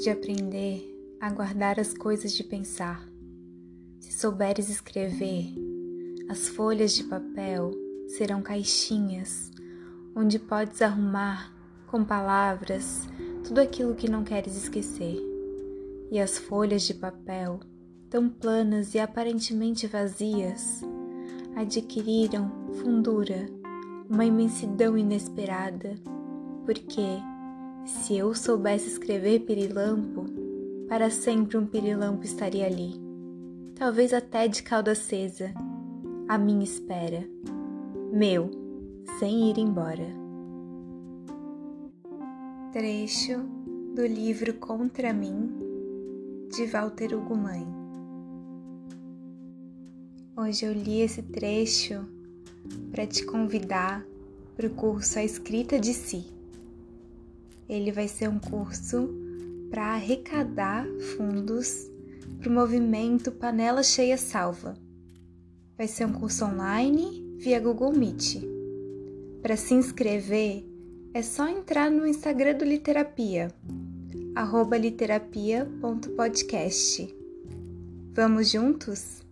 de aprender a guardar as coisas de pensar. Se souberes escrever, as folhas de papel serão caixinhas onde podes arrumar com palavras tudo aquilo que não queres esquecer. E as folhas de papel, tão planas e aparentemente vazias, adquiriram fundura, uma imensidão inesperada, porque se eu soubesse escrever pirilampo, para sempre um pirilampo estaria ali, talvez até de cauda acesa, à minha espera, meu, sem ir embora. Trecho do livro Contra mim, de Walter Ugumãe. Hoje eu li esse trecho para te convidar para o curso A Escrita de Si. Ele vai ser um curso para arrecadar fundos para o movimento Panela Cheia Salva. Vai ser um curso online via Google Meet. Para se inscrever, é só entrar no Instagram do Literapia, arroba literapia.podcast. Vamos juntos?